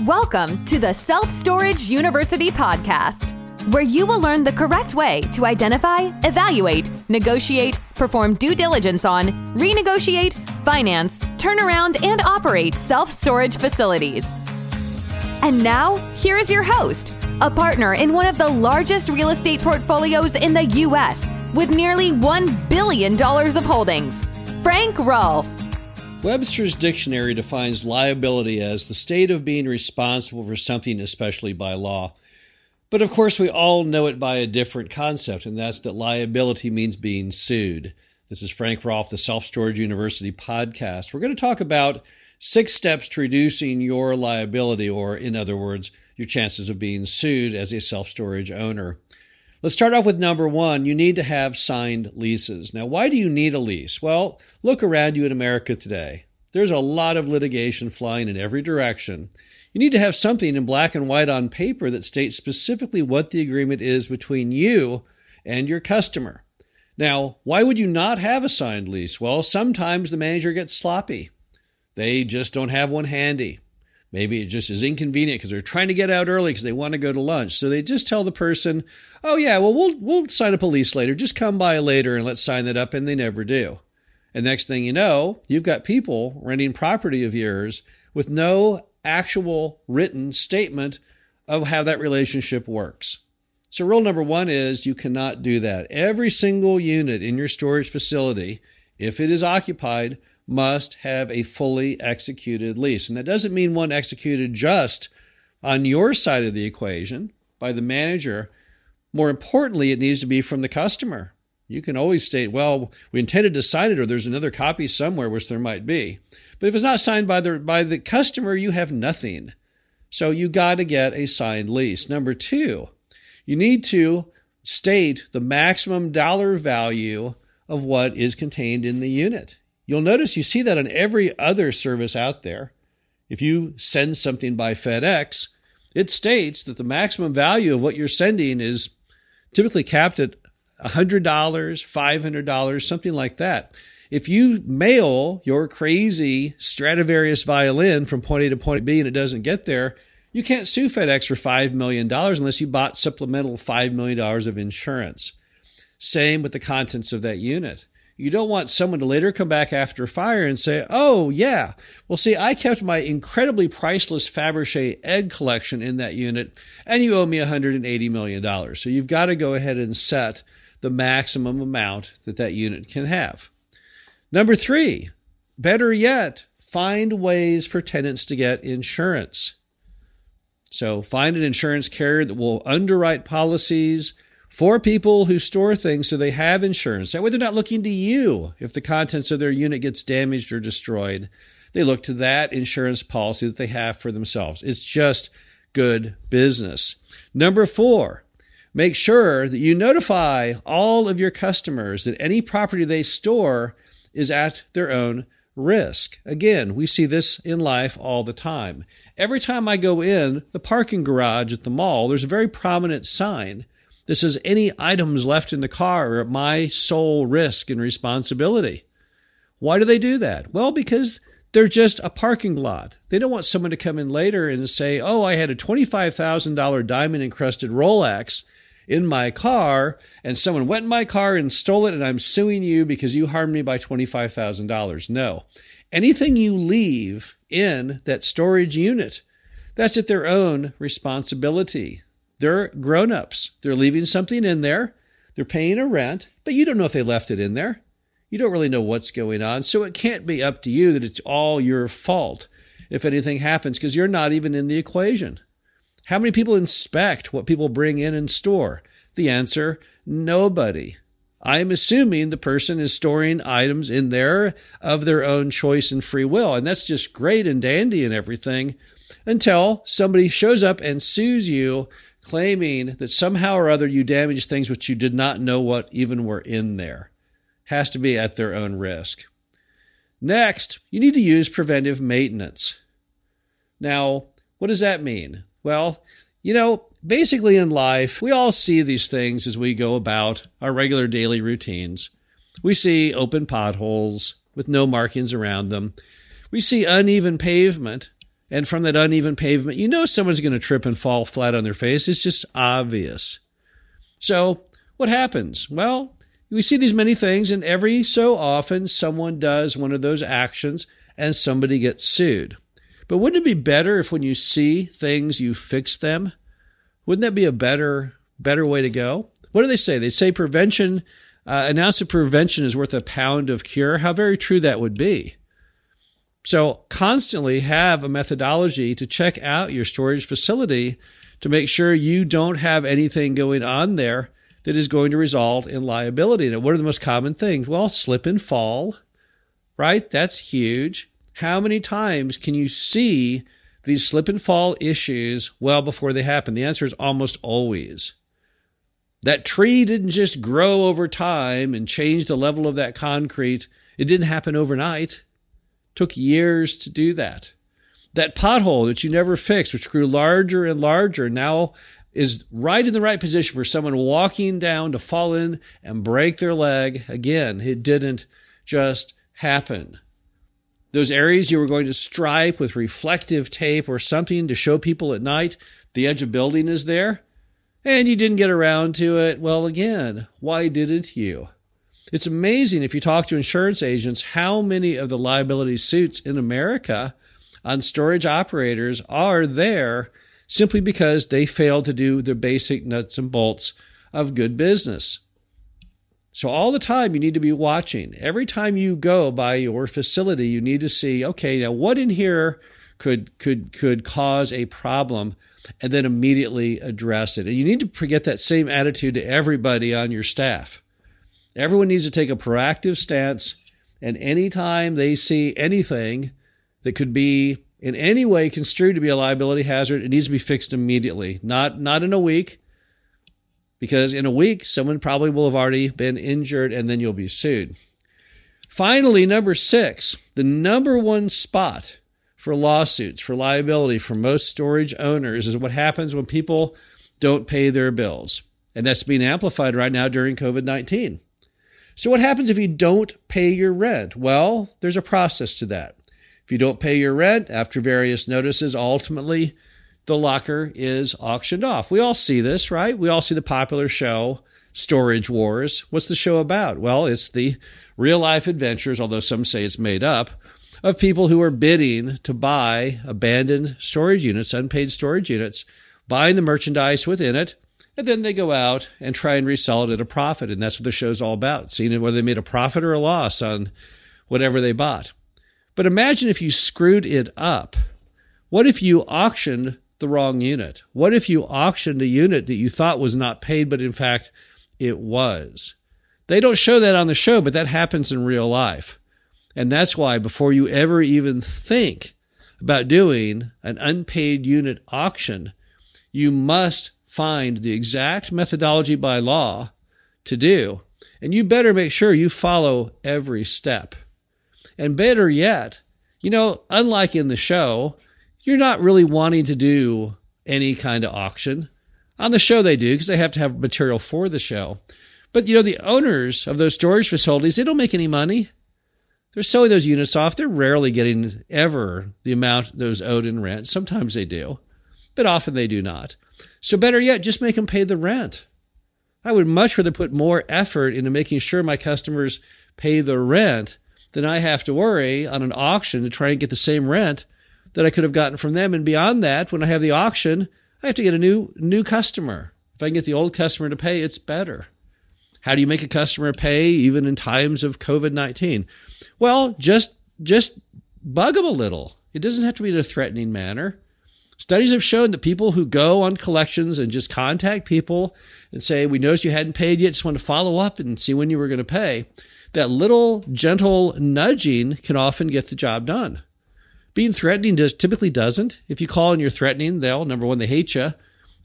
Welcome to the Self Storage University podcast, where you will learn the correct way to identify, evaluate, negotiate, perform due diligence on, renegotiate, finance, turn around, and operate self storage facilities. And now, here is your host, a partner in one of the largest real estate portfolios in the U.S. with nearly $1 billion of holdings, Frank Rolfe. Webster's dictionary defines liability as the state of being responsible for something, especially by law. But of course, we all know it by a different concept, and that's that liability means being sued. This is Frank Rolfe, the Self Storage University podcast. We're going to talk about six steps to reducing your liability, or in other words, your chances of being sued as a self storage owner. Let's start off with number one. You need to have signed leases. Now, why do you need a lease? Well, look around you in America today. There's a lot of litigation flying in every direction. You need to have something in black and white on paper that states specifically what the agreement is between you and your customer. Now, why would you not have a signed lease? Well, sometimes the manager gets sloppy. They just don't have one handy. Maybe it just is inconvenient because they're trying to get out early because they want to go to lunch. So they just tell the person, "Oh yeah, well we'll we'll sign up a lease later. Just come by later and let's sign that up." And they never do. And next thing you know, you've got people renting property of yours with no actual written statement of how that relationship works. So rule number one is you cannot do that. Every single unit in your storage facility, if it is occupied, must have a fully executed lease. And that doesn't mean one executed just on your side of the equation by the manager. More importantly, it needs to be from the customer. You can always state, well, we intended to sign it, or there's another copy somewhere, which there might be. But if it's not signed by the, by the customer, you have nothing. So you got to get a signed lease. Number two, you need to state the maximum dollar value of what is contained in the unit. You'll notice you see that on every other service out there. If you send something by FedEx, it states that the maximum value of what you're sending is typically capped at $100, $500, something like that. If you mail your crazy Stradivarius violin from point A to point B and it doesn't get there, you can't sue FedEx for $5 million unless you bought supplemental $5 million of insurance. Same with the contents of that unit. You don't want someone to later come back after a fire and say, oh, yeah, well, see, I kept my incredibly priceless Fabergé egg collection in that unit, and you owe me $180 million. So you've got to go ahead and set the maximum amount that that unit can have. Number three, better yet, find ways for tenants to get insurance. So find an insurance carrier that will underwrite policies for people who store things so they have insurance. That way they're not looking to you if the contents of their unit gets damaged or destroyed. They look to that insurance policy that they have for themselves. It's just good business. Number four, make sure that you notify all of your customers that any property they store is at their own risk. Again, we see this in life all the time. Every time I go in the parking garage at the mall, there's a very prominent sign that says any items left in the car are at my sole risk and responsibility. Why do they do that? Well, because they're just a parking lot. They don't want someone to come in later and say, oh, I had a $25,000 diamond encrusted Rolex in my car and someone went in my car and stole it and I'm suing you because you harmed me by $25,000. No. Anything you leave in that storage unit, that's at their own responsibility. They're grown ups. They're leaving something in there. They're paying a rent, but you don't know if they left it in there. You don't really know what's going on. So it can't be up to you that it's all your fault if anything happens because you're not even in the equation. How many people inspect what people bring in and store? The answer nobody. I'm assuming the person is storing items in there of their own choice and free will. And that's just great and dandy and everything until somebody shows up and sues you claiming that somehow or other you damaged things which you did not know what even were in there. Has to be at their own risk. Next, you need to use preventive maintenance. Now, what does that mean? Well, you know, basically in life, we all see these things as we go about our regular daily routines. We see open potholes with no markings around them. We see uneven pavement and from that uneven pavement, you know someone's going to trip and fall flat on their face. It's just obvious. So, what happens? Well, we see these many things, and every so often someone does one of those actions and somebody gets sued. But wouldn't it be better if when you see things, you fix them? Wouldn't that be a better, better way to go? What do they say? They say prevention, uh, an ounce of prevention is worth a pound of cure. How very true that would be. So constantly have a methodology to check out your storage facility to make sure you don't have anything going on there that is going to result in liability. Now, what are the most common things? Well, slip and fall, right? That's huge. How many times can you see these slip and fall issues well before they happen? The answer is almost always. That tree didn't just grow over time and change the level of that concrete. It didn't happen overnight. Took years to do that. That pothole that you never fixed, which grew larger and larger, now is right in the right position for someone walking down to fall in and break their leg. Again, it didn't just happen. Those areas you were going to stripe with reflective tape or something to show people at night the edge of building is there, and you didn't get around to it. Well, again, why didn't you? It's amazing if you talk to insurance agents how many of the liability suits in America on storage operators are there simply because they failed to do the basic nuts and bolts of good business. So all the time you need to be watching. Every time you go by your facility, you need to see, okay, now what in here could could could cause a problem and then immediately address it. And you need to get that same attitude to everybody on your staff. Everyone needs to take a proactive stance and anytime they see anything that could be in any way construed to be a liability hazard, it needs to be fixed immediately, not, not in a week, because in a week, someone probably will have already been injured and then you'll be sued. Finally, number six, the number one spot for lawsuits, for liability for most storage owners is what happens when people don't pay their bills. And that's being amplified right now during COVID 19. So, what happens if you don't pay your rent? Well, there's a process to that. If you don't pay your rent after various notices, ultimately the locker is auctioned off. We all see this, right? We all see the popular show, Storage Wars. What's the show about? Well, it's the real life adventures, although some say it's made up, of people who are bidding to buy abandoned storage units, unpaid storage units, buying the merchandise within it, and then they go out and try and resell it at a profit. And that's what the show's all about, seeing whether they made a profit or a loss on whatever they bought. But imagine if you screwed it up. What if you auctioned the wrong unit? What if you auctioned a unit that you thought was not paid, but in fact it was? They don't show that on the show, but that happens in real life. And that's why before you ever even think about doing an unpaid unit auction, you must find the exact methodology by law to do. And you better make sure you follow every step. And better yet, you know, unlike in the show, you're not really wanting to do any kind of auction. On the show, they do because they have to have material for the show. But, you know, the owners of those storage facilities, they don't make any money. They're selling those units off. They're rarely getting ever the amount those owed in rent. Sometimes they do, but often they do not. So, better yet, just make them pay the rent. I would much rather put more effort into making sure my customers pay the rent than I have to worry on an auction to try and get the same rent that I could have gotten from them. And beyond that, when I have the auction, I have to get a new new customer. If I can get the old customer to pay, it's better. How do you make a customer pay even in times of COVID-19? Well, just just bug them a little. It doesn't have to be in a threatening manner. Studies have shown that people who go on collections and just contact people and say, We noticed you hadn't paid yet, just want to follow up and see when you were going to pay, that little gentle nudging can often get the job done. Being threatening does, typically doesn't. If you call and you're threatening, they'll, number one, they hate you.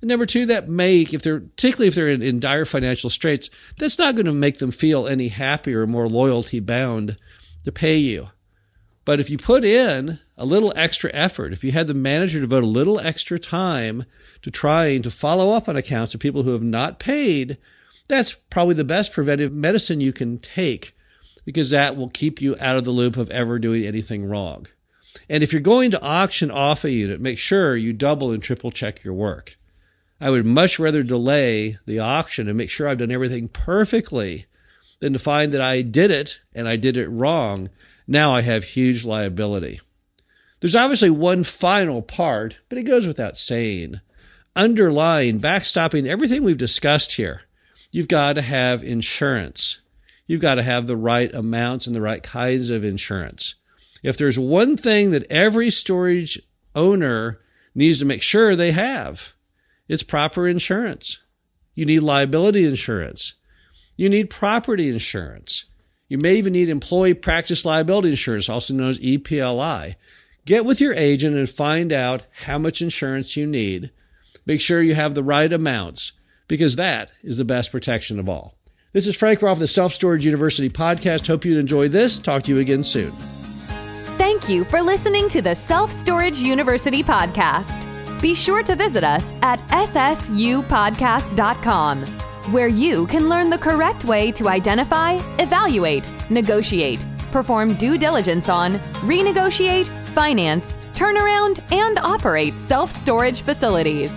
And number two, that may, if they're, particularly if they're in, in dire financial straits, that's not going to make them feel any happier or more loyalty bound to pay you. But if you put in a little extra effort, if you had the manager devote a little extra time to trying to follow up on accounts of people who have not paid, that's probably the best preventive medicine you can take because that will keep you out of the loop of ever doing anything wrong. And if you're going to auction off a unit, make sure you double and triple check your work. I would much rather delay the auction and make sure I've done everything perfectly than to find that I did it and I did it wrong. Now I have huge liability. There's obviously one final part, but it goes without saying. Underlying, backstopping everything we've discussed here, you've got to have insurance. You've got to have the right amounts and the right kinds of insurance. If there's one thing that every storage owner needs to make sure they have, it's proper insurance. You need liability insurance. You need property insurance. You may even need employee practice liability insurance, also known as EPLI. Get with your agent and find out how much insurance you need. Make sure you have the right amounts because that is the best protection of all. This is Frank Rolfe, the Self Storage University podcast. Hope you enjoyed this. Talk to you again soon. Thank you for listening to the Self Storage University podcast. Be sure to visit us at ssupodcast.com, where you can learn the correct way to identify, evaluate, negotiate, perform due diligence on, renegotiate, finance, turnaround, and operate self storage facilities.